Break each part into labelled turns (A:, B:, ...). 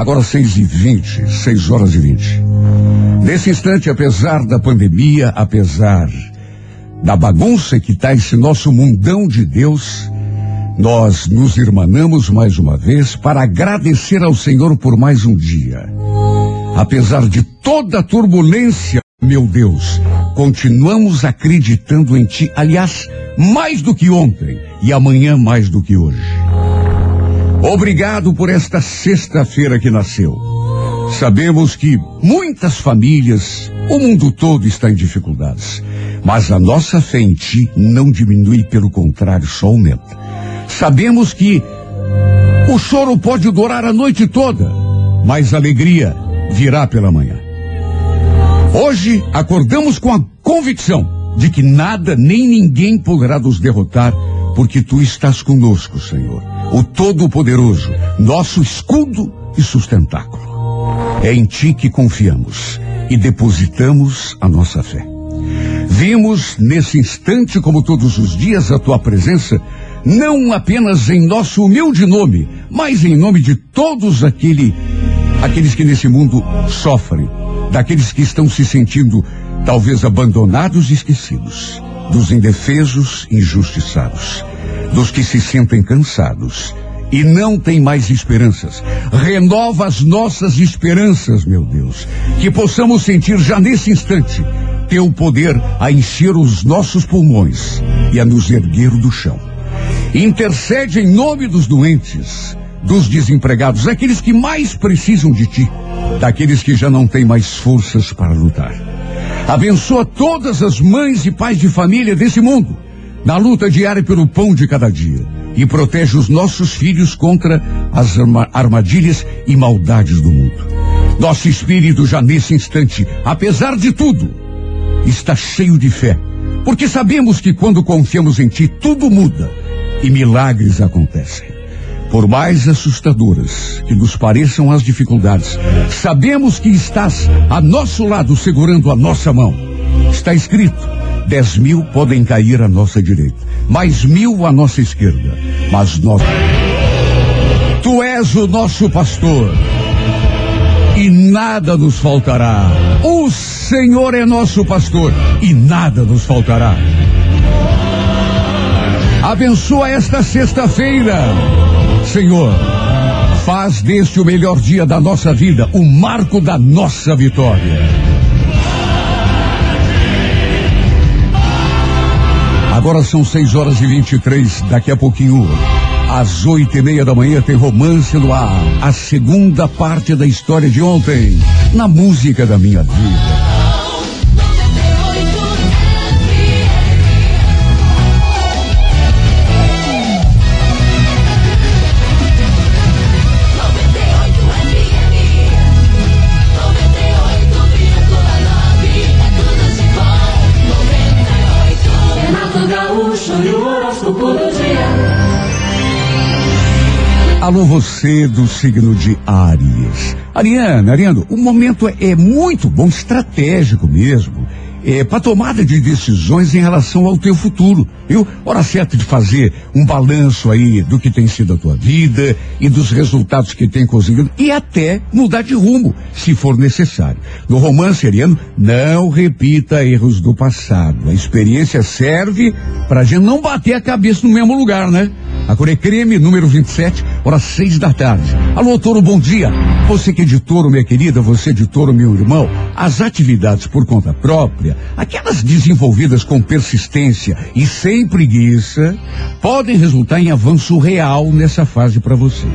A: Agora seis e vinte, seis horas e vinte. Nesse instante, apesar da pandemia, apesar da bagunça que está esse nosso mundão de Deus, nós nos irmanamos mais uma vez para agradecer ao Senhor por mais um dia. Apesar de toda a turbulência, meu Deus, continuamos acreditando em Ti. Aliás, mais do que ontem e amanhã mais do que hoje. Obrigado por esta sexta-feira que nasceu. Sabemos que muitas famílias, o mundo todo está em dificuldades. Mas a nossa fé em Ti não diminui, pelo contrário, só aumenta. Sabemos que o choro pode durar a noite toda, mas a alegria virá pela manhã. Hoje acordamos com a convicção de que nada nem ninguém poderá nos derrotar, porque tu estás conosco, Senhor, o Todo-Poderoso, nosso escudo e sustentáculo. É em ti que confiamos e depositamos a nossa fé. Vimos nesse instante, como todos os dias, a tua presença não apenas em nosso humilde nome, mas em nome de todos aquele, aqueles que nesse mundo sofrem, daqueles que estão se sentindo talvez abandonados e esquecidos, dos indefesos e injustiçados, dos que se sentem cansados e não têm mais esperanças. Renova as nossas esperanças, meu Deus, que possamos sentir já nesse instante teu poder a encher os nossos pulmões e a nos erguer do chão. Intercede em nome dos doentes, dos desempregados, daqueles que mais precisam de ti, daqueles que já não têm mais forças para lutar. Abençoa todas as mães e pais de família desse mundo, na luta diária pelo pão de cada dia, e protege os nossos filhos contra as armadilhas e maldades do mundo. Nosso espírito já nesse instante, apesar de tudo, está cheio de fé, porque sabemos que quando confiamos em ti, tudo muda e milagres acontecem. Por mais assustadoras que nos pareçam as dificuldades, sabemos que estás a nosso lado segurando a nossa mão. Está escrito: dez mil podem cair à nossa direita, mais mil à nossa esquerda, mas nós. Tu és o nosso pastor e nada nos faltará. O Senhor é nosso pastor e nada nos faltará. Abençoa esta sexta-feira. Senhor, faz deste o melhor dia da nossa vida, o marco da nossa vitória. Agora são seis horas e vinte e três, daqui a pouquinho, às oito e meia da manhã, tem romance no ar. A segunda parte da história de ontem, na música da minha vida. Alô, você do signo de Áries. Ariana, Ariano, o momento é, é muito bom, estratégico mesmo é, para tomada de decisões em relação ao teu futuro, viu? Hora certa de fazer um balanço aí do que tem sido a tua vida e dos resultados que tem conseguido e até mudar de rumo, se for necessário. No romance ariano, não repita erros do passado. A experiência serve para a gente não bater a cabeça no mesmo lugar, né? A Core Creme, número 27, horas seis da tarde. Alô, Toro, bom dia. Você que é de touro, minha querida, você de touro, meu irmão, as atividades por conta própria, aquelas desenvolvidas com persistência e sem preguiça, podem resultar em avanço real nessa fase para você.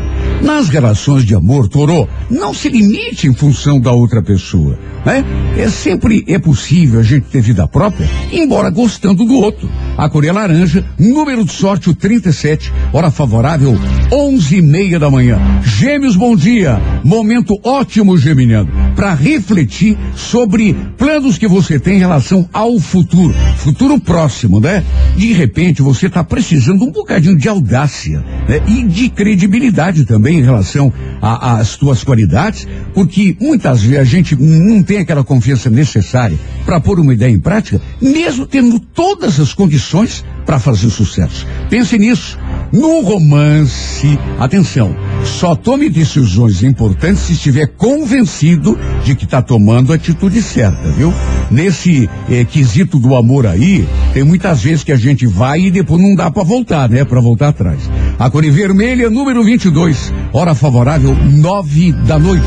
A: Nas relações de amor, Toro, não se limite em função da outra pessoa, né? É sempre é possível a gente ter vida própria, embora gostando do outro. A Coreia Laranja, número de sorte o 37, hora favorável, onze e meia da manhã. Gêmeos, bom dia. Momento ótimo, Geminiano, para refletir sobre planos que você tem em relação ao futuro, futuro próximo, né? De repente você está precisando um bocadinho de audácia, né? E de credibilidade também em relação às suas qualidades, porque muitas vezes a gente não tem aquela confiança necessária para pôr uma ideia em prática, mesmo tendo todas as condições para fazer sucesso. Pense nisso. No romance, atenção, só tome decisões importantes se estiver convencido de que está tomando a atitude certa, viu? Nesse eh, quesito do amor aí, tem muitas vezes que a gente vai e depois não dá para voltar, né? Para voltar atrás. A cor vermelha, número 22, hora favorável, nove da noite.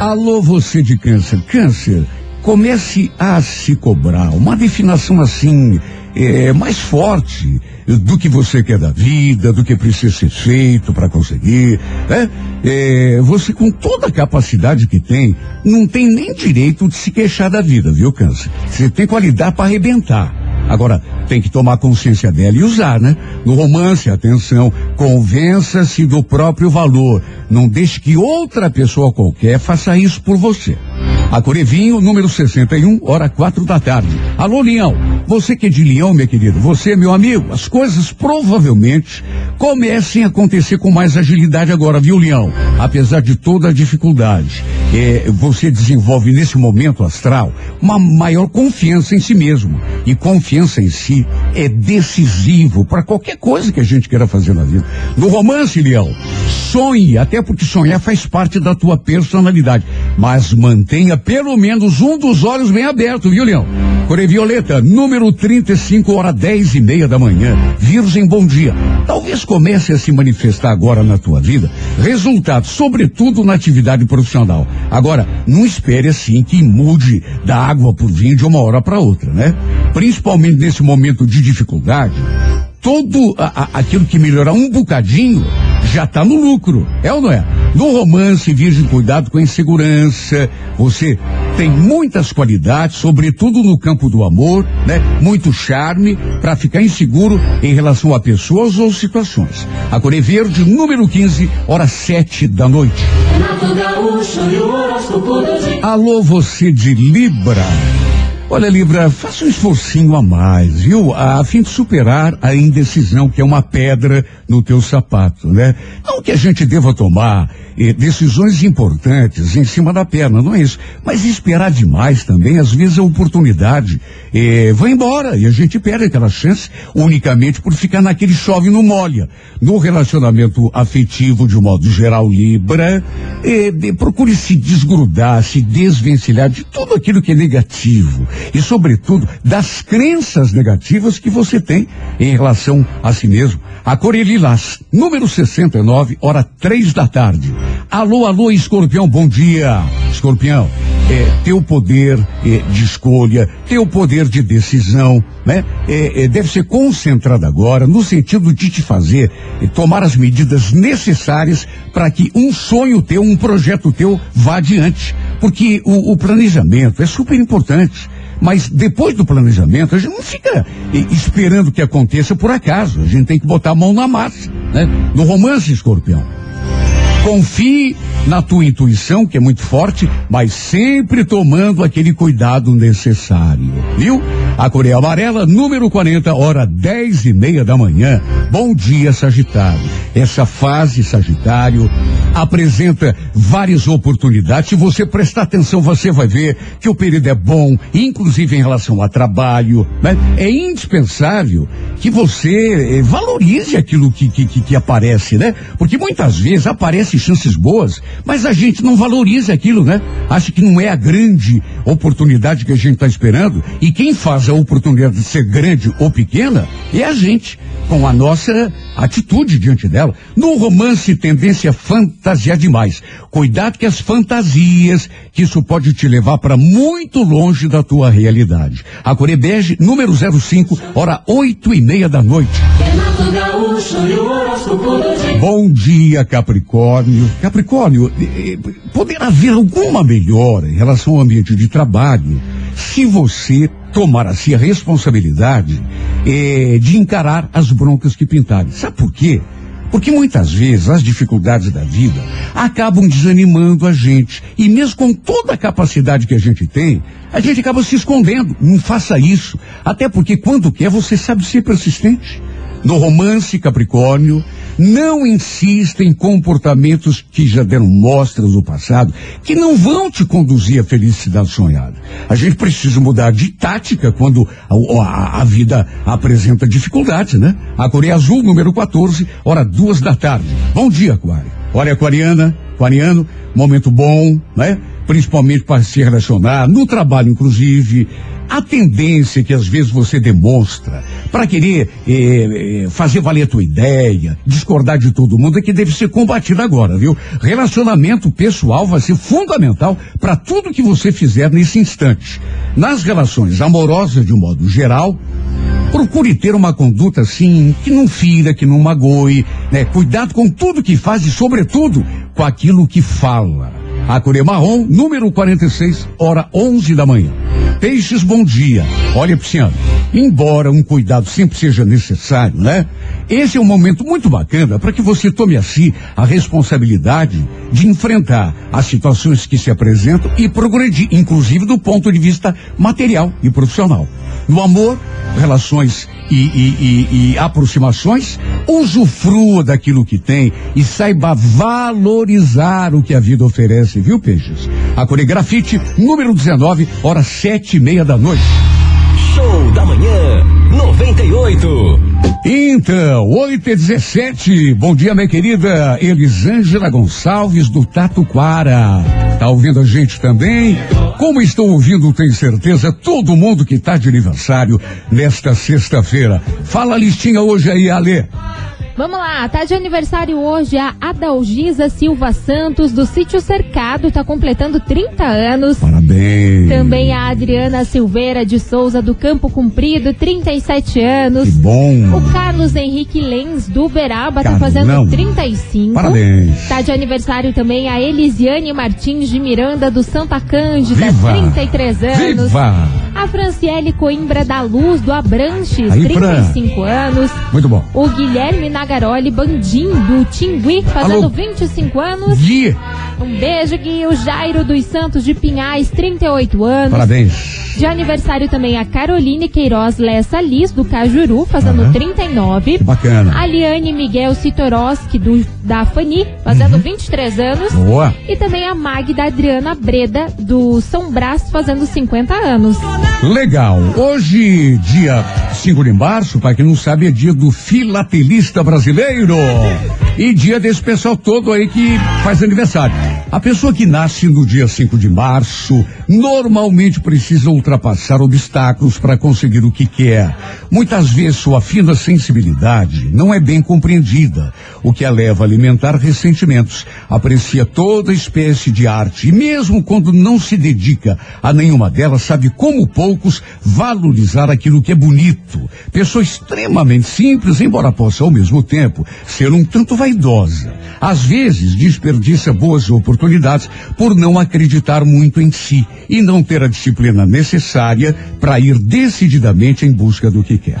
A: Alô, você de câncer. Câncer, comece a se cobrar. Uma definição assim é, mais forte do que você quer da vida, do que precisa ser feito para conseguir. Né? É, você, com toda a capacidade que tem, não tem nem direito de se queixar da vida, viu, Câncer? Você tem qualidade para arrebentar. Agora, tem que tomar consciência dela e usar, né? No romance, atenção, convença-se do próprio valor. Não deixe que outra pessoa qualquer faça isso por você. A Corevinho, número 61, hora quatro da tarde. Alô, Leão. Você que é de Leão, meu querido, você, meu amigo, as coisas provavelmente comecem a acontecer com mais agilidade agora, viu, Leão? Apesar de toda a dificuldade. É, você desenvolve nesse momento astral uma maior confiança em si mesmo. E confiança em si é decisivo para qualquer coisa que a gente queira fazer na vida. No romance, Leão, sonhe, até porque sonhar faz parte da tua personalidade. Mas mantenha pelo menos um dos olhos bem aberto, viu, Leão? Coré Violeta, número 35, hora 10 e meia da manhã. Virgem, bom dia. Talvez comece a se manifestar agora na tua vida resultados, sobretudo na atividade profissional. Agora, não espere assim que mude da água por vinho de uma hora para outra, né? Principalmente nesse momento de dificuldade, todo a, a, aquilo que melhorar um bocadinho já está no lucro, é ou não é? No romance, virgem, cuidado com a insegurança. Você tem muitas qualidades, sobretudo no campo do amor, né? Muito charme para ficar inseguro em relação a pessoas ou situações. A Coré Verde, número 15, hora 7 da noite. Alô, você de Libra. Olha, Libra, faça um esforcinho a mais, viu? A, fim de superar a indecisão, que é uma pedra no teu sapato, né? Não que a gente deva tomar eh, decisões importantes em cima da perna, não é isso. Mas esperar demais também, às vezes a oportunidade eh, vai embora e a gente perde aquela chance unicamente por ficar naquele chove no molha. No relacionamento afetivo, de um modo geral, Libra, eh, de, procure se desgrudar, se desvencilhar de tudo aquilo que é negativo e, sobretudo, das crenças negativas que você tem em relação a si mesmo. A Corelilás, número 69, hora três da tarde. Alô, alô, escorpião, bom dia. Escorpião, é, ter o poder é, de escolha, ter o poder de decisão, né? É, é, deve ser concentrado agora no sentido de te fazer é, tomar as medidas necessárias para que um sonho teu, um projeto teu vá adiante. Porque o, o planejamento é super importante. Mas depois do planejamento, a gente não fica esperando que aconteça por acaso. A gente tem que botar a mão na massa, né? No romance, escorpião. Confie na tua intuição, que é muito forte, mas sempre tomando aquele cuidado necessário. Viu? A Coreia Amarela, número 40, hora 10 e meia da manhã. Bom dia, Sagitário. Essa fase, Sagitário, apresenta várias oportunidades. Se você prestar atenção, você vai ver que o período é bom, inclusive em relação a trabalho. Né? É indispensável que você eh, valorize aquilo que, que, que, que aparece, né? Porque muitas vezes chances boas, mas a gente não valoriza aquilo, né? Acha que não é a grande oportunidade que a gente está esperando. E quem faz a oportunidade de ser grande ou pequena é a gente, com a nossa atitude diante dela. No romance, tendência a fantasiar demais. Cuidado que as fantasias, que isso pode te levar para muito longe da tua realidade. A Corebege, número 05, hora oito e meia da noite. Bom dia, Capricórnio. Capricórnio, eh, eh, poderá haver alguma melhora em relação ao ambiente de trabalho se você tomar a si a responsabilidade eh, de encarar as broncas que pintarem. Sabe por quê? Porque muitas vezes as dificuldades da vida acabam desanimando a gente. E mesmo com toda a capacidade que a gente tem, a gente acaba se escondendo. Não faça isso. Até porque quando quer, você sabe ser persistente. No romance Capricórnio, Não insista em comportamentos que já deram mostras no passado, que não vão te conduzir à felicidade sonhada. A gente precisa mudar de tática quando a, a, a vida apresenta dificuldades, né? A Coreia Azul, número 14, hora duas da tarde. Bom dia, Aquário. Olha, Aquariana, Aquariano, momento bom, né? Principalmente para se relacionar, no trabalho, inclusive. A tendência que às vezes você demonstra para querer eh, eh, fazer valer a tua ideia, discordar de todo mundo, é que deve ser combatida agora, viu? Relacionamento pessoal vai ser fundamental para tudo que você fizer nesse instante. Nas relações amorosas, de um modo geral, procure ter uma conduta assim, que não fira, que não magoe, né? Cuidado com tudo que faz e, sobretudo, com aquilo que fala. A Marrom, número 46, hora 11 da manhã. Peixes, bom dia. Olha, Pisciano, embora um cuidado sempre seja necessário, né? Esse é um momento muito bacana para que você tome a si a responsabilidade de enfrentar as situações que se apresentam e progredir, inclusive do ponto de vista material e profissional. No amor, relações e, e, e, e, aproximações, usufrua daquilo que tem e saiba valorizar o que a vida oferece, viu, Peixes? A Coregrafite, número 19, horas sete e meia da noite.
B: Show da manhã, 98.
A: Então, 8 e 17. Bom dia, minha querida Elisângela Gonçalves do Tatuquara. Tá ouvindo a gente também? Como estão ouvindo, tenho certeza, todo mundo que tá de aniversário nesta sexta-feira. Fala a listinha hoje aí, Ale.
C: Vamos lá, tá de aniversário hoje a Adalgisa Silva Santos, do Sítio Cercado, tá completando 30 anos.
A: Parabéns.
C: Também a Adriana Silveira de Souza, do Campo Cumprido, 37 anos.
A: Que bom.
C: O Carlos Henrique Lenz, do Uberaba, tá
A: Carlão.
C: fazendo 35.
A: Parabéns.
C: Tá de aniversário também a Elisiane Martins de Miranda, do Santa Cândida,
A: Viva.
C: 33 anos.
A: Viva!
C: A Franciele Coimbra da Luz, do Abranches,
A: Aí, Fran.
C: 35 anos.
A: Muito bom.
C: O Guilherme Nagaroli Bandim, do Tingui, fazendo
A: Alô.
C: 25 anos.
A: Gui,
C: Um beijo, Gui. O Jairo dos Santos de Pinhais, 38 anos.
A: parabéns.
C: De aniversário também a Caroline Queiroz Lessa Liz, do Cajuru, fazendo
A: Aham.
C: 39.
A: Que bacana.
C: A Liane Miguel Sitoroski, do, da Fani, fazendo
A: Uhum.
C: 23 anos.
A: Boa.
C: E também a Magda Adriana Breda, do São Brás, fazendo 50 anos.
A: Legal. Hoje, dia 5 de março, para quem não sabe, é dia do filatelista brasileiro. E dia desse pessoal todo aí que faz aniversário. A pessoa que nasce no dia 5 de março normalmente precisa ultrapassar obstáculos para conseguir o que quer. Muitas vezes sua fina sensibilidade não é bem compreendida, o que a leva a alimentar ressentimentos. Aprecia toda espécie de arte e mesmo quando não se dedica a nenhuma delas, sabe como poucos valorizar aquilo que é bonito. Pessoa extremamente simples, embora possa ao mesmo tempo ser um tanto vaidosa. Às vezes desperdiça boas oportunidades por não acreditar muito em si e não ter a disciplina necessária para ir decididamente em busca do que quer.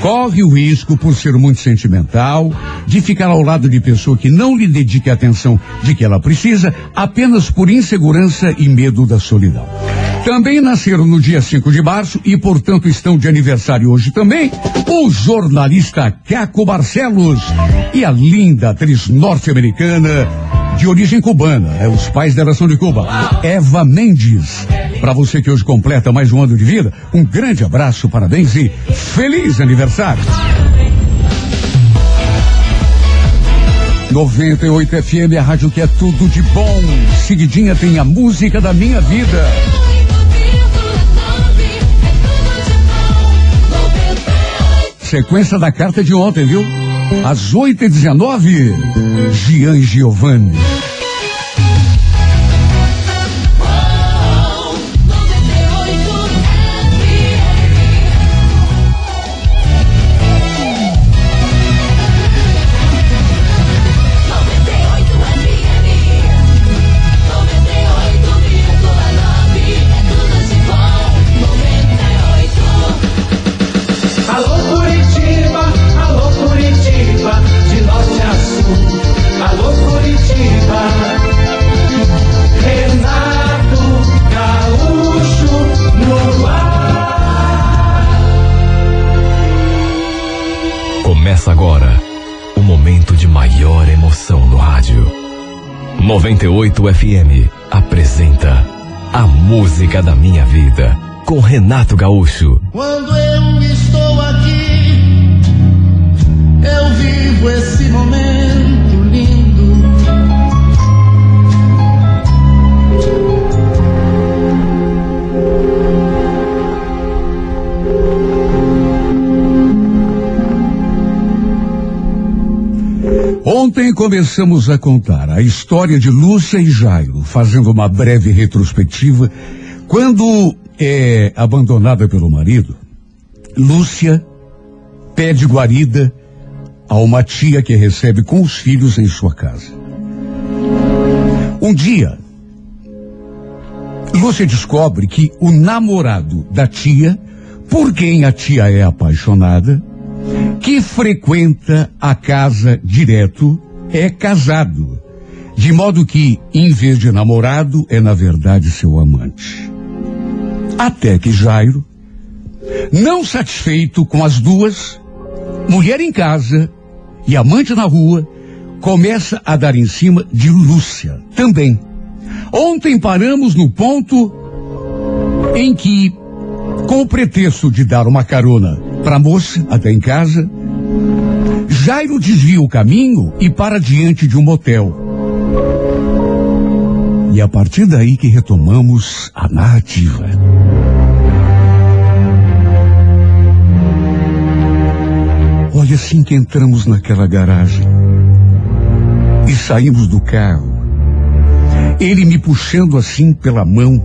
A: Corre o risco, por ser muito sentimental, de ficar ao lado de pessoa que não lhe dedique a atenção de que ela precisa, apenas por insegurança e medo da solidão. Também nasceram no dia 5 de março e, portanto, estão de aniversário hoje também o jornalista Caco Barcelos e a linda atriz norte-americana de origem cubana, é os pais dela são de Cuba, Eva Mendes. Para você que hoje completa mais um ano de vida, um grande abraço, parabéns e feliz aniversário. 98 FM, a rádio que é tudo de bom. Seguidinha tem a música da minha vida. Sequência da carta de ontem, viu? Às 8h19, Gian Giovanni.
B: 98 FM apresenta A Música da Minha Vida com Renato Gaúcho.
D: Quando eu estou aqui, eu vivo esse momento
A: começamos a contar a história de Lúcia e Jairo, fazendo uma breve retrospectiva. Quando é abandonada pelo marido, Lúcia pede guarida a uma tia que recebe com os filhos em sua casa. Um dia, Lúcia descobre que o namorado da tia, por quem a tia é apaixonada, que frequenta a casa direto, é casado. De modo que, em vez de namorado, é na verdade seu amante. Até que Jairo, não satisfeito com as duas, mulher em casa e amante na rua, começa a dar em cima de Lúcia também. Ontem paramos no ponto em que, com o pretexto de dar uma carona para a moça até em casa, Jairo desvia o caminho e para diante de um motel. E a partir daí que retomamos a narrativa. Olha assim que entramos naquela garagem e saímos do carro. Ele me puxando assim pela mão,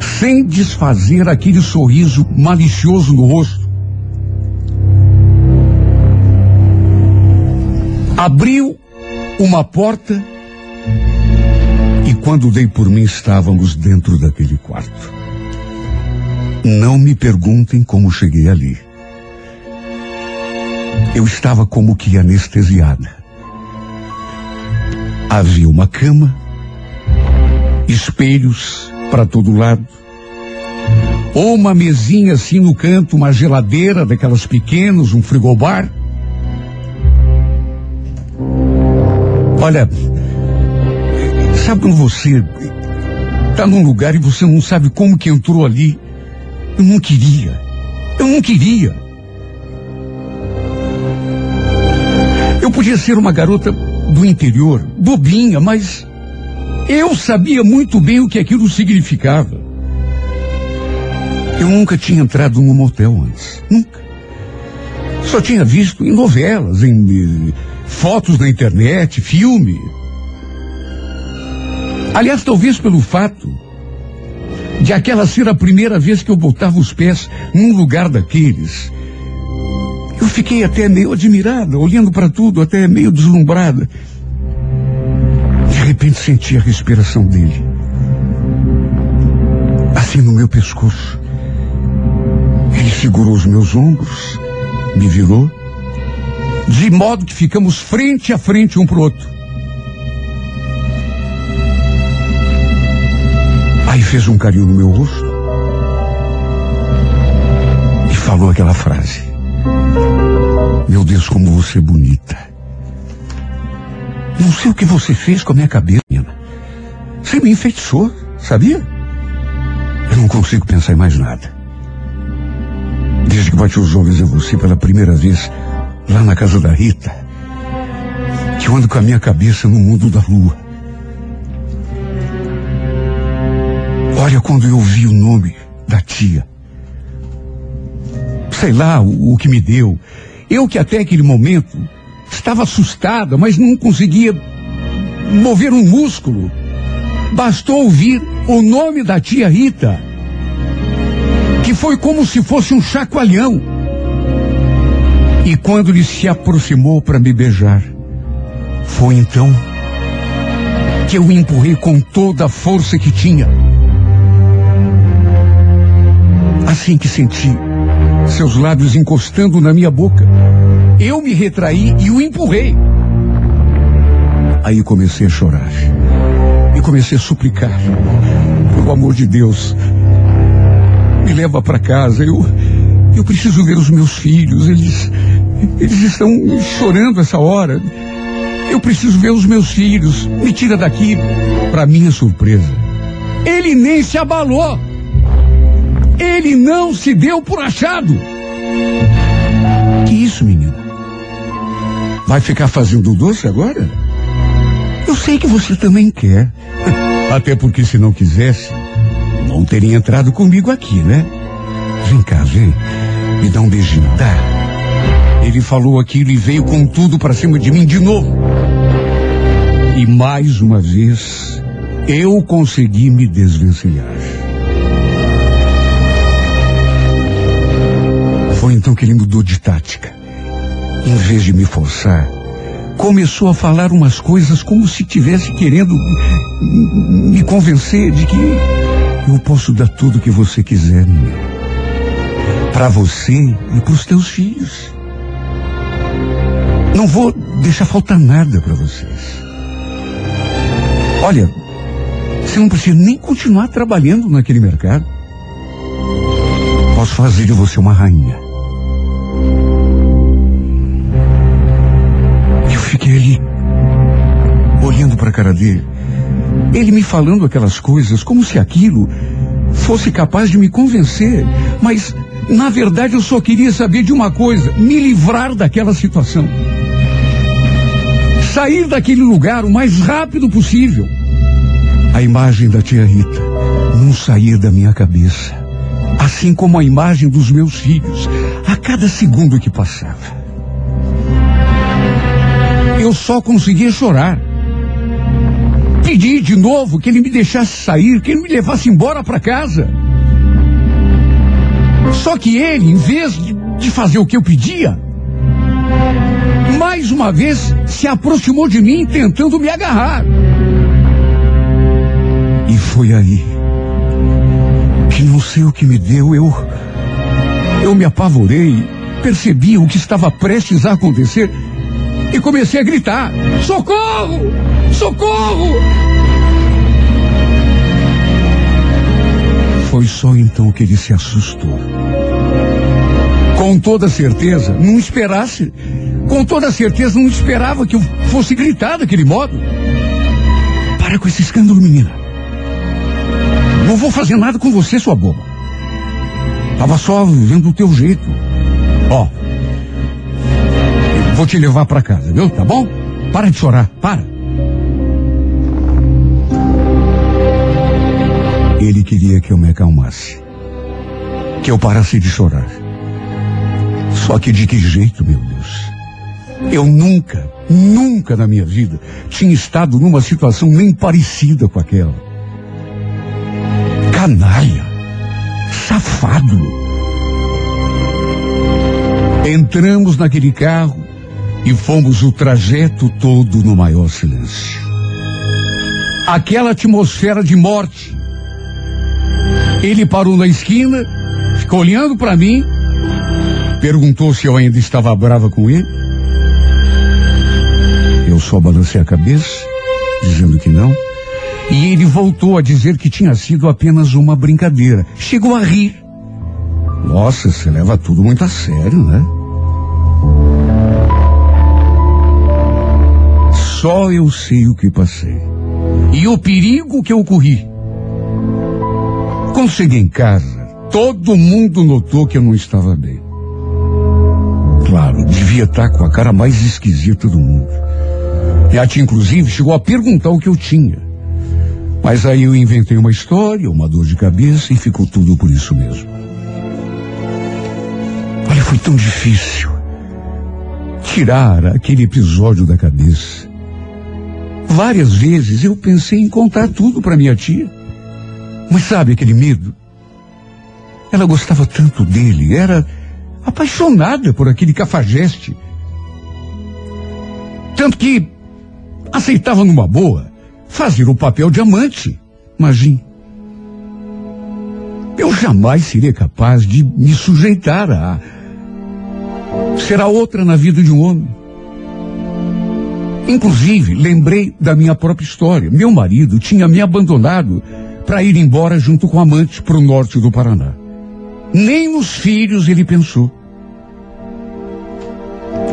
A: sem desfazer aquele sorriso malicioso no rosto. Abriu uma porta e quando dei por mim estávamos dentro daquele quarto. Não me perguntem como cheguei ali. Eu estava como que anestesiada. Havia uma cama, espelhos para todo lado, ou uma mesinha assim no canto, uma geladeira daquelas pequenas, um frigobar. Olha, sabe quando você está num lugar e você não sabe como que entrou ali? Eu não queria. Eu não queria. Eu podia ser uma garota do interior, bobinha, mas eu sabia muito bem o que aquilo significava. Eu nunca tinha entrado num motel antes. Nunca. Só tinha visto em novelas, em fotos na internet, filme. Aliás, talvez pelo fato de aquela ser a primeira vez que eu botava os pés num lugar daqueles. Eu fiquei até meio admirada, olhando para tudo, até meio deslumbrada. De repente senti a respiração dele. Assim no meu pescoço. Ele segurou os meus ombros, me virou, de modo que ficamos frente a frente um para outro. Aí fez um carinho no meu rosto e falou aquela frase. Meu Deus, como você é bonita. Não sei o que você fez com a minha cabeça, menina. Você me enfeitiçou, sabia? Eu não consigo pensar em mais nada. Desde que bati os olhos em você pela primeira vez, lá na casa da Rita, que eu ando com a minha cabeça no mundo da lua. Olha quando eu vi o nome da tia. Sei lá o, o que me deu. Eu que até aquele momento estava assustada, mas não conseguia mover um músculo. Bastou ouvir o nome da tia Rita, que foi como se fosse um chacoalhão. E quando ele se aproximou para me beijar, foi então que eu empurrei com toda a força que tinha. Assim que senti seus lábios encostando na minha boca, eu me retraí e o empurrei. Aí comecei a chorar. E comecei a suplicar. Pelo amor de Deus, me leva para casa. Eu, eu preciso ver os meus filhos. Eles, eles estão chorando essa hora. Eu preciso ver os meus filhos. Me tira daqui. Para minha surpresa, ele nem se abalou. Ele não se deu por achado. Que isso, menino? Vai ficar fazendo doce agora? Eu sei que você também quer. Até porque se não quisesse, não teria entrado comigo aqui, né? Vem cá, vem. Me dá um beijinho, tá? Ele falou aquilo e veio com tudo para cima de mim de novo. E mais uma vez, eu consegui me desvencilhar. Foi então que ele mudou de tática. Em vez de me forçar, começou a falar umas coisas como se tivesse querendo me convencer de que eu posso dar tudo o que você quiser, para você e para os teus filhos. Não vou deixar faltar nada para vocês. Olha, você não precisa nem continuar trabalhando naquele mercado. Posso fazer de você uma rainha. Eu fiquei ali, olhando para a cara dele. Ele me falando aquelas coisas como se aquilo fosse capaz de me convencer. Mas, na verdade, eu só queria saber de uma coisa: me livrar daquela situação sair daquele lugar o mais rápido possível. A imagem da tia Rita não saía da minha cabeça, assim como a imagem dos meus filhos, a cada segundo que passava. Eu só conseguia chorar. Pedi de novo que ele me deixasse sair, que ele me levasse embora para casa. Só que ele, em vez de fazer o que eu pedia, mais uma vez se aproximou de mim tentando me agarrar. E foi aí que não sei o que me deu, eu eu me apavorei, percebi o que estava prestes a acontecer e comecei a gritar: "Socorro! Socorro!" Foi só então que ele se assustou. Com toda certeza, não esperasse com toda certeza não esperava que eu fosse gritar daquele modo. Para com esse escândalo, menina. Não vou fazer nada com você, sua boba. Tava só vendo o teu jeito. Ó. Vou te levar para casa, viu? Tá bom? Para de chorar, para. Ele queria que eu me acalmasse. Que eu parasse de chorar. Só que de que jeito, meu Deus? Eu nunca, nunca na minha vida tinha estado numa situação nem parecida com aquela. Canalha, safado. Entramos naquele carro e fomos o trajeto todo no maior silêncio. Aquela atmosfera de morte. Ele parou na esquina, ficou olhando para mim, perguntou se eu ainda estava brava com ele. Eu só balancei a cabeça, dizendo que não. E ele voltou a dizer que tinha sido apenas uma brincadeira. Chegou a rir. Nossa, você leva tudo muito a sério, né? Só eu sei o que passei. E o perigo que eu corri. Quando cheguei em casa, todo mundo notou que eu não estava bem. Claro, devia estar com a cara mais esquisita do mundo. E a tia, inclusive, chegou a perguntar o que eu tinha. Mas aí eu inventei uma história, uma dor de cabeça e ficou tudo por isso mesmo. Olha, foi tão difícil tirar aquele episódio da cabeça. Várias vezes eu pensei em contar tudo para minha tia. Mas sabe aquele medo? Ela gostava tanto dele, era apaixonada por aquele cafajeste. Tanto que aceitava numa boa fazer o papel de amante. Imagine. Eu jamais seria capaz de me sujeitar a ser a outra na vida de um homem. Inclusive, lembrei da minha própria história. Meu marido tinha me abandonado para ir embora junto com a amante para o norte do Paraná. Nem nos filhos ele pensou.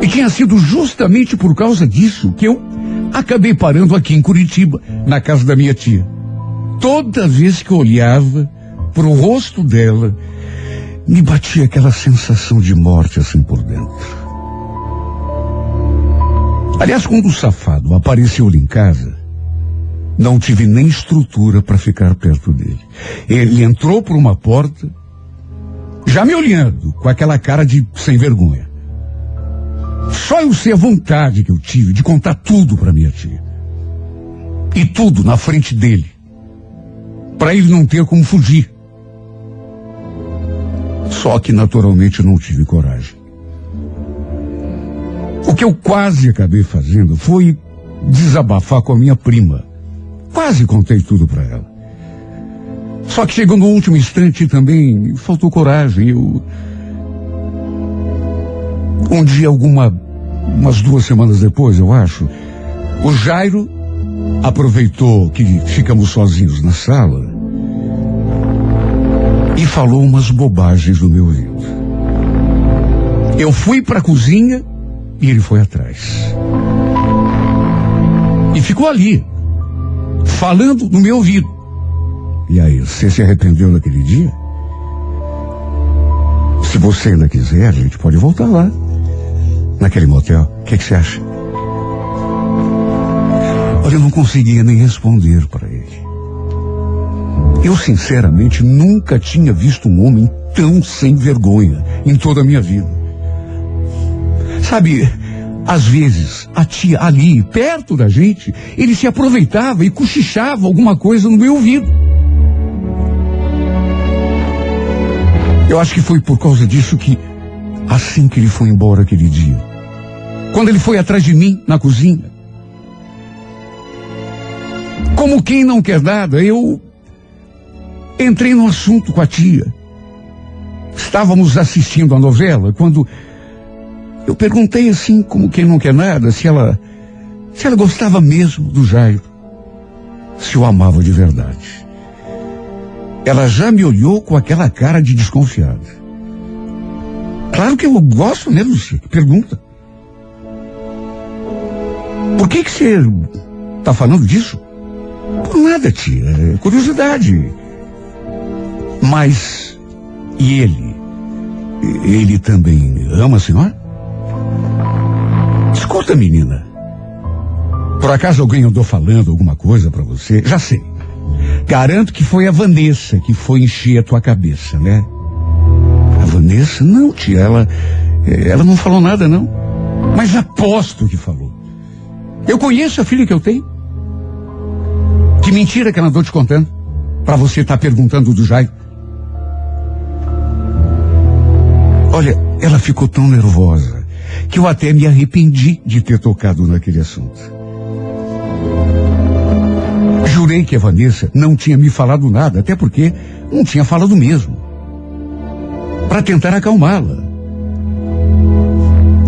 A: E tinha sido justamente por causa disso que eu acabei parando aqui em Curitiba, na casa da minha tia. Toda vez que eu olhava pro rosto dela, me batia aquela sensação de morte assim por dentro. Aliás, quando o safado apareceu ali em casa, não tive nem estrutura para ficar perto dele. Ele entrou por uma porta, já me olhando com aquela cara de sem vergonha. Só eu sei a vontade que eu tive de contar tudo para minha tia. E tudo na frente dele. Para ele não ter como fugir. Só que naturalmente não tive coragem. O que eu quase acabei fazendo foi desabafar com a minha prima. Quase contei tudo para ela. Só que chegou no último instante também faltou coragem. Eu um dia alguma umas duas semanas depois, eu acho, o Jairo aproveitou que ficamos sozinhos na sala e falou umas bobagens no meu ouvido. Eu fui para a cozinha e ele foi atrás. E ficou ali, falando no meu ouvido. E aí, você se arrependeu naquele dia? Se você ainda quiser, a gente pode voltar lá. Naquele motel. O que, que você acha? Olha, eu não conseguia nem responder para ele. Eu, sinceramente, nunca tinha visto um homem tão sem vergonha em toda a minha vida. Sabe, às vezes, a tia ali, perto da gente, ele se aproveitava e cochichava alguma coisa no meu ouvido. Eu acho que foi por causa disso que, assim que ele foi embora aquele dia, quando ele foi atrás de mim na cozinha, como quem não quer nada, eu entrei no assunto com a tia. Estávamos assistindo a novela quando eu perguntei assim, como quem não quer nada, se ela, se ela gostava mesmo do Jairo, se o amava de verdade. Ela já me olhou com aquela cara de desconfiada. Claro que eu gosto mesmo, Chico. Pergunta. Por que que você está falando disso? Por nada, tia. É curiosidade. Mas, e ele? Ele também ama a senhora? Escuta, menina. Por acaso alguém andou falando alguma coisa para você? Já sei. Garanto que foi a Vanessa que foi encher a tua cabeça, né? A Vanessa? Não, tia, ela, eh, ela não falou nada, não. Mas aposto que falou. Eu conheço a filha que eu tenho. Que mentira que ela andou te contando. Para você estar tá perguntando do Jairo. Olha, ela ficou tão nervosa que eu até me arrependi de ter tocado naquele assunto. Jurei que a Vanessa não tinha me falado nada, até porque não tinha falado mesmo. Para tentar acalmá-la.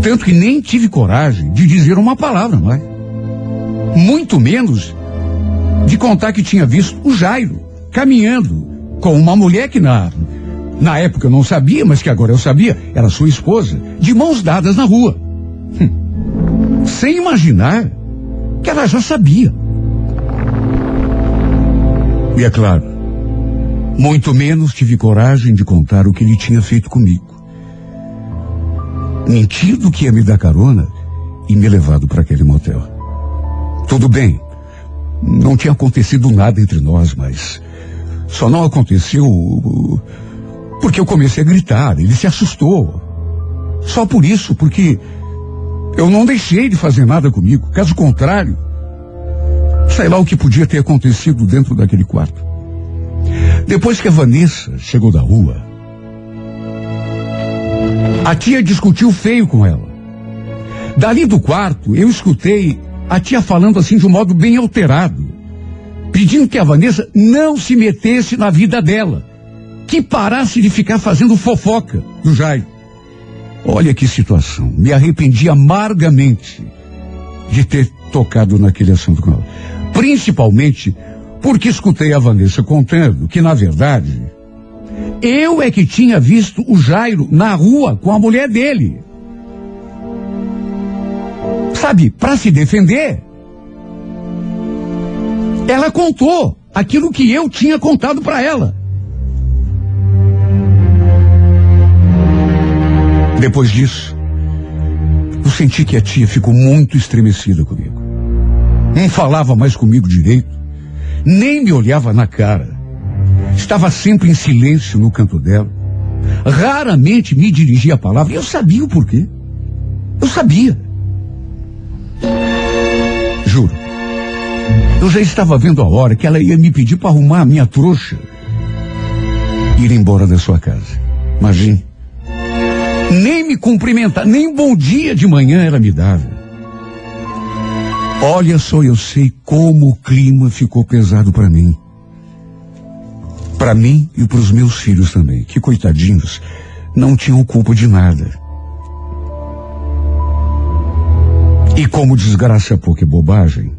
A: Tanto que nem tive coragem de dizer uma palavra mais. Muito menos de contar que tinha visto o Jairo caminhando com uma mulher que na na época eu não sabia, mas que agora eu sabia, era sua esposa, de mãos dadas na rua. Hum. Sem imaginar que ela já sabia. E é claro, muito menos tive coragem de contar o que ele tinha feito comigo. Mentido que ia me dar carona e me levado para aquele motel. Tudo bem, não tinha acontecido nada entre nós, mas só não aconteceu porque eu comecei a gritar, ele se assustou. Só por isso, porque eu não deixei de fazer nada comigo. Caso contrário, sei lá o que podia ter acontecido dentro daquele quarto. Depois que a Vanessa chegou da rua, a tia discutiu feio com ela. Dali do quarto, eu escutei a tia falando assim de um modo bem alterado, pedindo que a Vanessa não se metesse na vida dela que parasse de ficar fazendo fofoca do Jairo. Olha que situação. Me arrependi amargamente de ter tocado naquele assunto com ela. Principalmente porque escutei a Vanessa contando que, na verdade, eu é que tinha visto o Jairo na rua com a mulher dele. Sabe, para se defender, Ela contou aquilo que eu tinha contado para ela. Depois disso, eu senti que a tia ficou muito estremecida comigo. Não falava mais comigo direito, nem me olhava na cara. Estava sempre em silêncio no canto dela. Raramente me dirigia a palavra. Eu sabia o porquê. Eu sabia. Eu já estava vendo a hora que ela ia me pedir para arrumar a minha trouxa e ir embora da sua casa. Imagine. Nem me cumprimentar, nem um bom dia de manhã ela me dava. Olha só, eu sei como o clima ficou pesado para mim. Para mim e para os meus filhos também, que coitadinhos, não tinham culpa de nada. E como desgraça pouca bobagem,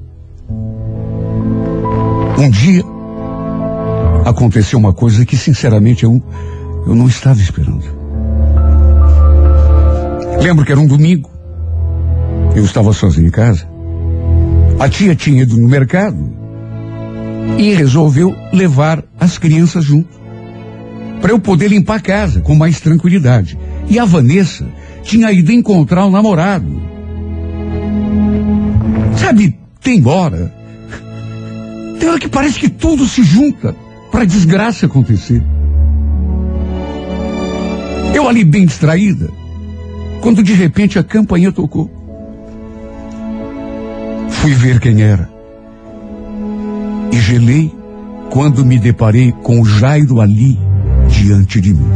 A: um dia aconteceu uma coisa que sinceramente eu, eu não estava esperando. Lembro que era um domingo. Eu estava sozinho em casa. A tia tinha ido no mercado e resolveu levar as crianças junto. Para eu poder limpar a casa com mais tranquilidade. E a Vanessa tinha ido encontrar o namorado. Sabe, tem hora. Tem hora que parece que tudo se junta para a desgraça acontecer. Eu ali bem distraída, quando de repente a campainha tocou. Fui ver quem era. E gelei quando me deparei com o Jairo ali diante de mim.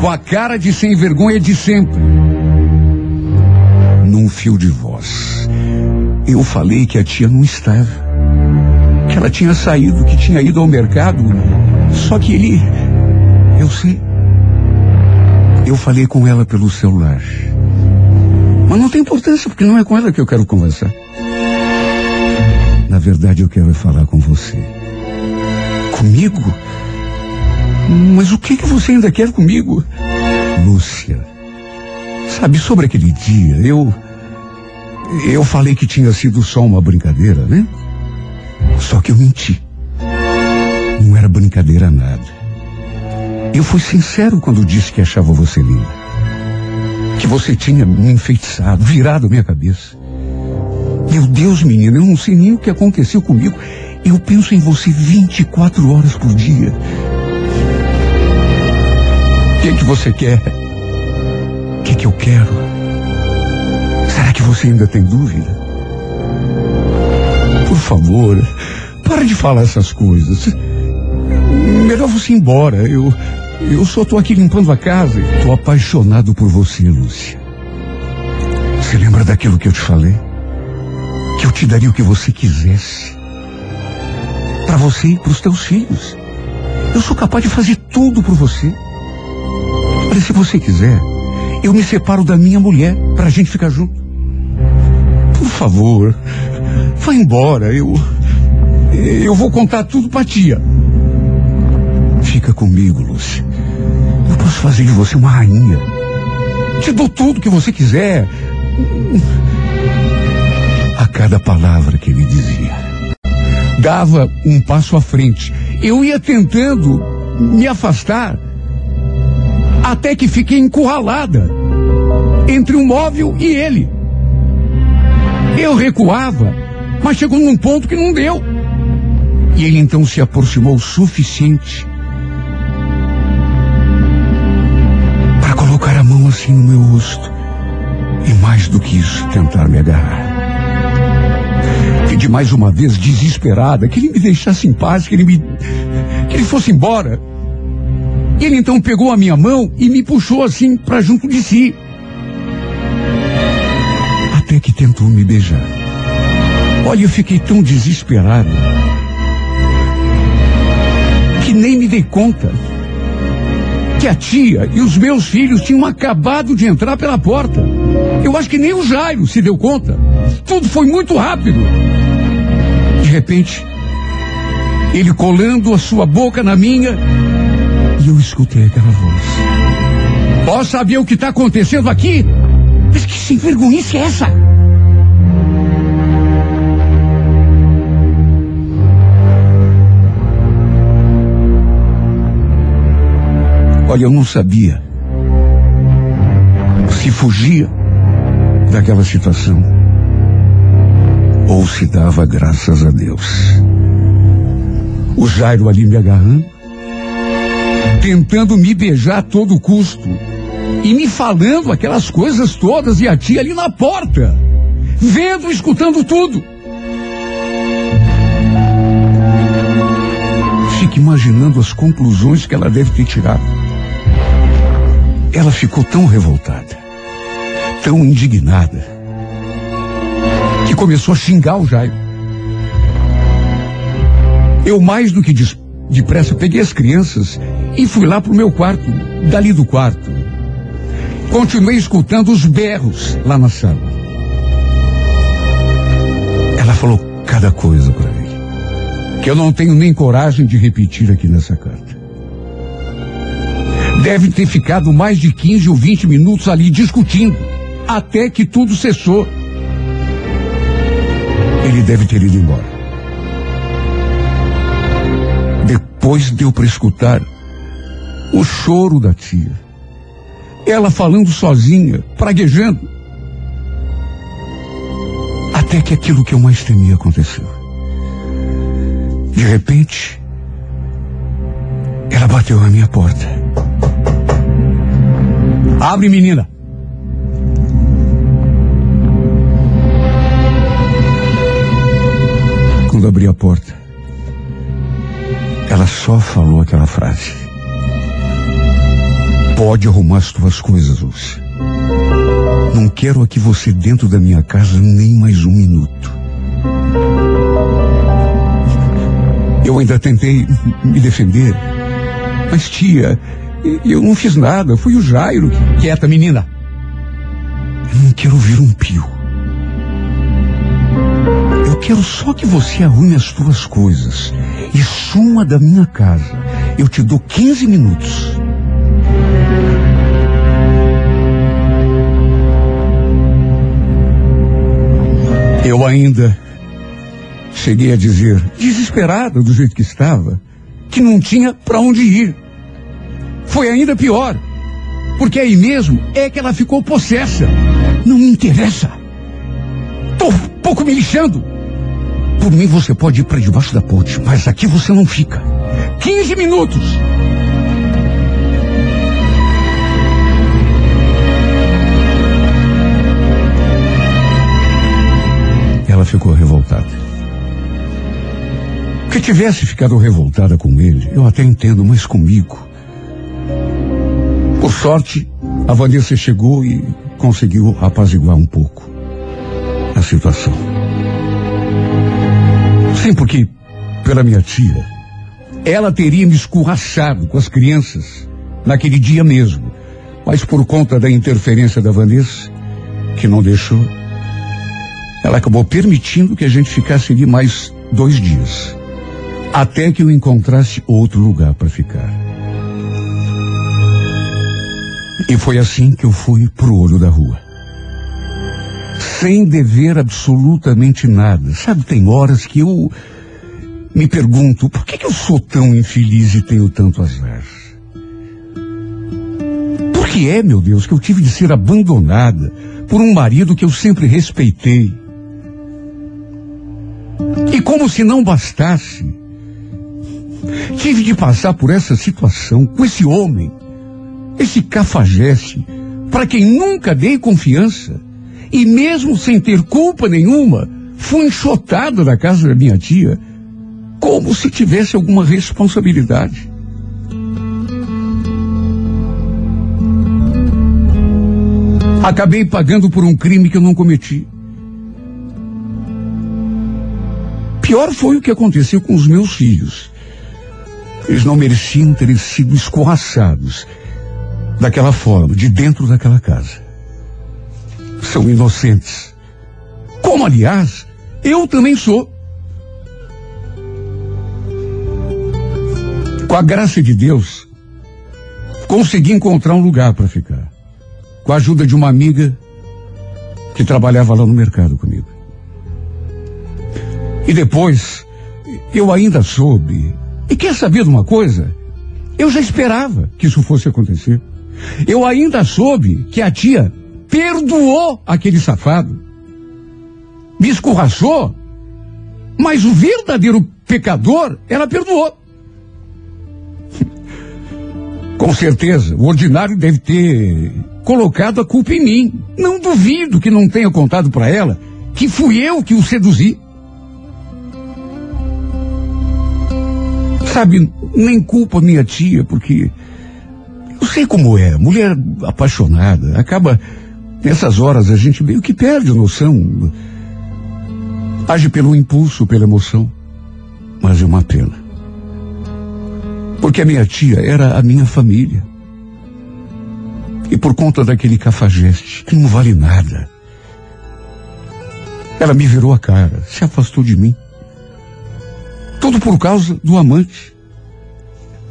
A: Com a cara de sem vergonha de sempre. Num fio de voz. Eu falei que a tia não estava. Que ela tinha saído, que tinha ido ao mercado. Só que ele. Eu sei. Eu falei com ela pelo celular. Mas não tem importância, porque não é com ela que eu quero conversar. Na verdade, eu quero falar com você. Comigo? Mas o que, que você ainda quer comigo? Lúcia. Sabe, sobre aquele dia, eu. Eu falei que tinha sido só uma brincadeira, né? Só que eu menti. Não era brincadeira nada. Eu fui sincero quando disse que achava você linda que você tinha me enfeitiçado, virado minha cabeça. Meu Deus, menina, eu não sei nem o que aconteceu comigo. Eu penso em você 24 horas por dia. O que, é que você quer? O que, é que eu quero? Que você ainda tem dúvida? Por favor, para de falar essas coisas. Melhor você ir embora. Eu, eu só tô aqui limpando a casa e tô apaixonado por você, Lúcia. Você lembra daquilo que eu te falei? Que eu te daria o que você quisesse. Para você e para os teus filhos. Eu sou capaz de fazer tudo por você. Olha, se você quiser, eu me separo da minha mulher para a gente ficar junto. Favor, vá embora. Eu eu vou contar tudo para tia. Fica comigo, Lúcia. Eu posso fazer de você uma rainha. Te dou tudo que você quiser. A cada palavra que ele dizia, dava um passo à frente. Eu ia tentando me afastar, até que fiquei encurralada entre um móvel e ele. Eu recuava, mas chegou num ponto que não deu. E ele então se aproximou o suficiente colocar a mão assim no meu rosto e mais do que isso, tentar me agarrar. Pedi mais uma vez, desesperada, que ele me deixasse em paz, que ele me. que ele fosse embora. Ele então pegou a minha mão e me puxou assim para junto de si. Tentou me beijar. Olha, eu fiquei tão desesperado que nem me dei conta que a tia e os meus filhos tinham acabado de entrar pela porta. Eu acho que nem o Jairo se deu conta. Tudo foi muito rápido. De repente, ele colando a sua boca na minha, e eu escutei aquela voz. Posso saber o que está acontecendo aqui? Mas que sem vergonhice é essa? Olha, eu não sabia se fugia daquela situação ou se dava graças a Deus. O Jairo ali me agarrando, tentando me beijar a todo custo e me falando aquelas coisas todas e a tia ali na porta, vendo, escutando tudo. Fique imaginando as conclusões que ela deve ter tirado. Ela ficou tão revoltada, tão indignada, que começou a xingar o Jairo. Eu, mais do que depressa, peguei as crianças e fui lá pro meu quarto, dali do quarto. Continuei escutando os berros lá na sala. Ela falou cada coisa para mim que eu não tenho nem coragem de repetir aqui nessa carta. Deve ter ficado mais de 15 ou 20 minutos ali discutindo, até que tudo cessou. Ele deve ter ido embora. Depois deu para escutar o choro da tia. Ela falando sozinha, praguejando. Até que aquilo que eu mais temia aconteceu. De repente, ela bateu na minha porta. Abre, menina. Quando abri a porta, ela só falou aquela frase. Pode arrumar as tuas coisas, Lúcia. Não quero aqui você dentro da minha casa nem mais um minuto. Eu ainda tentei me defender. Mas, tia, eu não fiz nada. Foi o Jairo. Quieta, menina. Eu não quero ouvir um pio. Eu quero só que você arrume as tuas coisas e suma da minha casa. Eu te dou 15 minutos. Eu ainda cheguei a dizer, desesperada do jeito que estava, que não tinha para onde ir. Foi ainda pior, porque aí mesmo é que ela ficou possessa. Não me interessa. Tô pouco me lixando. Por mim você pode ir para debaixo da ponte, mas aqui você não fica. 15 minutos. Ela ficou revoltada. Que tivesse ficado revoltada com ele, eu até entendo, mas comigo. Por sorte, a Vanessa chegou e conseguiu apaziguar um pouco a situação. Sim, porque, pela minha tia, ela teria me escorraçado com as crianças naquele dia mesmo. Mas por conta da interferência da Vanessa, que não deixou, ela acabou permitindo que a gente ficasse ali mais dois dias até que eu encontrasse outro lugar para ficar. E foi assim que eu fui pro olho da rua. Sem dever absolutamente nada. Sabe, tem horas que eu me pergunto por que, que eu sou tão infeliz e tenho tanto azar? Por que é, meu Deus, que eu tive de ser abandonada por um marido que eu sempre respeitei? E como se não bastasse, Tive de passar por essa situação com esse homem, esse cafajeste, para quem nunca dei confiança, e mesmo sem ter culpa nenhuma, fui enxotada da casa da minha tia, como se tivesse alguma responsabilidade. Acabei pagando por um crime que eu não cometi. Pior foi o que aconteceu com os meus filhos. Eles não mereciam terem sido escorraçados daquela forma, de dentro daquela casa. São inocentes. Como, aliás, eu também sou. Com a graça de Deus, consegui encontrar um lugar para ficar. Com a ajuda de uma amiga que trabalhava lá no mercado comigo. E depois, eu ainda soube e quer saber de uma coisa? Eu já esperava que isso fosse acontecer. Eu ainda soube que a tia perdoou aquele safado. Me escorraçou, mas o verdadeiro pecador ela perdoou. Com certeza, o ordinário deve ter colocado a culpa em mim. Não duvido que não tenha contado para ela que fui eu que o seduzi. Sabe, nem culpa minha tia, porque eu sei como é, mulher apaixonada, acaba nessas horas a gente meio que perde noção. Age pelo impulso, pela emoção. Mas é uma pena. Porque a minha tia era a minha família. E por conta daquele cafajeste, que não vale nada, ela me virou a cara, se afastou de mim. Tudo por causa do amante.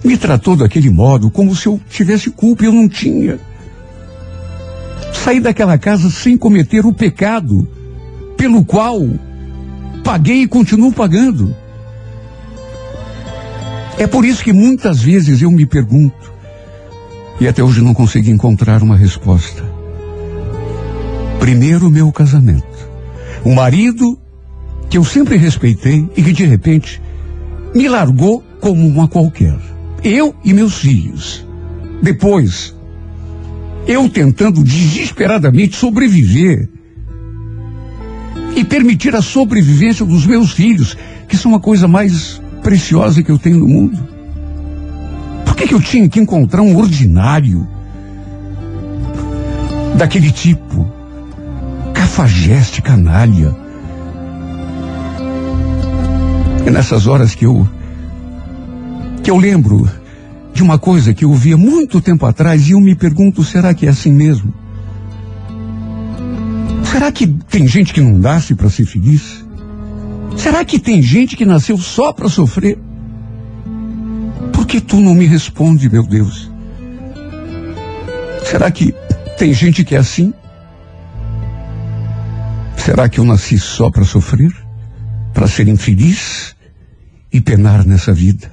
A: Me tratou daquele modo, como se eu tivesse culpa e eu não tinha. Saí daquela casa sem cometer o pecado pelo qual paguei e continuo pagando. É por isso que muitas vezes eu me pergunto, e até hoje não consegui encontrar uma resposta. Primeiro, meu casamento. Um marido que eu sempre respeitei e que de repente me largou como uma qualquer. Eu e meus filhos. Depois, eu tentando desesperadamente sobreviver e permitir a sobrevivência dos meus filhos, que são a coisa mais preciosa que eu tenho no mundo. Por que, que eu tinha que encontrar um ordinário daquele tipo? Cafajeste, canalha. É nessas horas que eu que eu lembro de uma coisa que eu ouvia muito tempo atrás e eu me pergunto, será que é assim mesmo? Será que tem gente que não nasce para ser feliz? Será que tem gente que nasceu só para sofrer? Por que tu não me responde, meu Deus? Será que tem gente que é assim? Será que eu nasci só para sofrer? Para ser infeliz e penar nessa vida?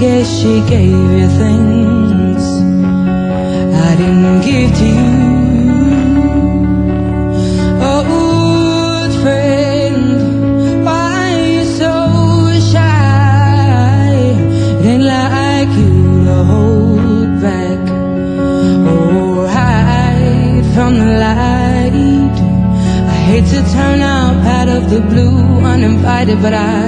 E: Guess she gave you things I didn't give to you. Old friend, why you so shy? It ain't like you to hold back or hide from the light. I hate to turn up out of the blue uninvited, but I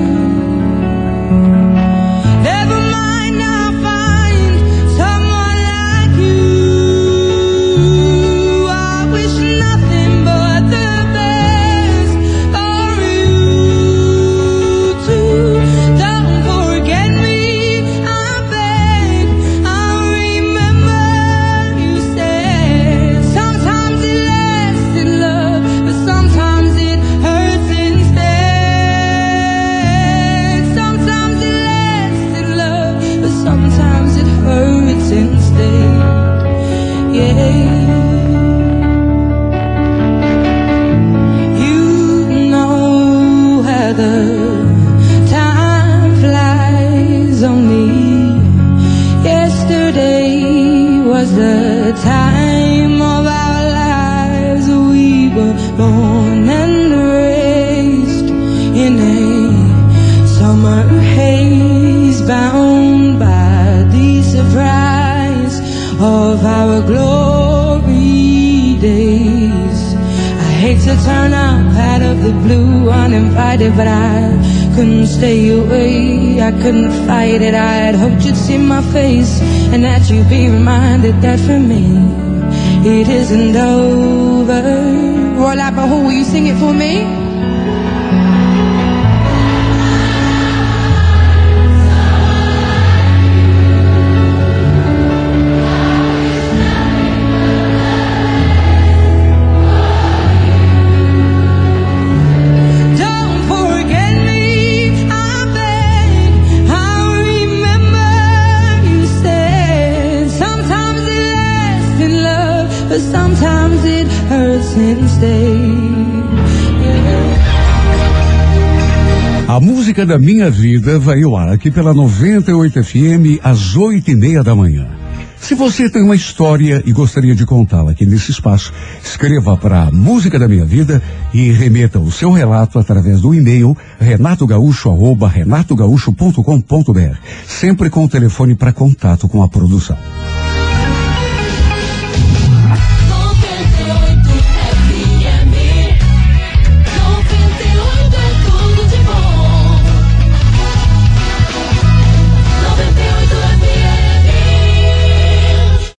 E: To turn up out of the blue uninvited, but I couldn't stay away. I couldn't fight it. I had hoped you'd see my face and that you'd be reminded that for me it isn't over. Roll up a hole, will you sing it for me?
A: Música da minha vida vai ao ar aqui pela 98 FM às oito e meia da manhã. Se você tem uma história e gostaria de contá-la aqui nesse espaço, escreva para Música da Minha Vida e remeta o seu relato através do e-mail renatogaúcho@renatogaúcho.com.br, sempre com o telefone para contato com a produção.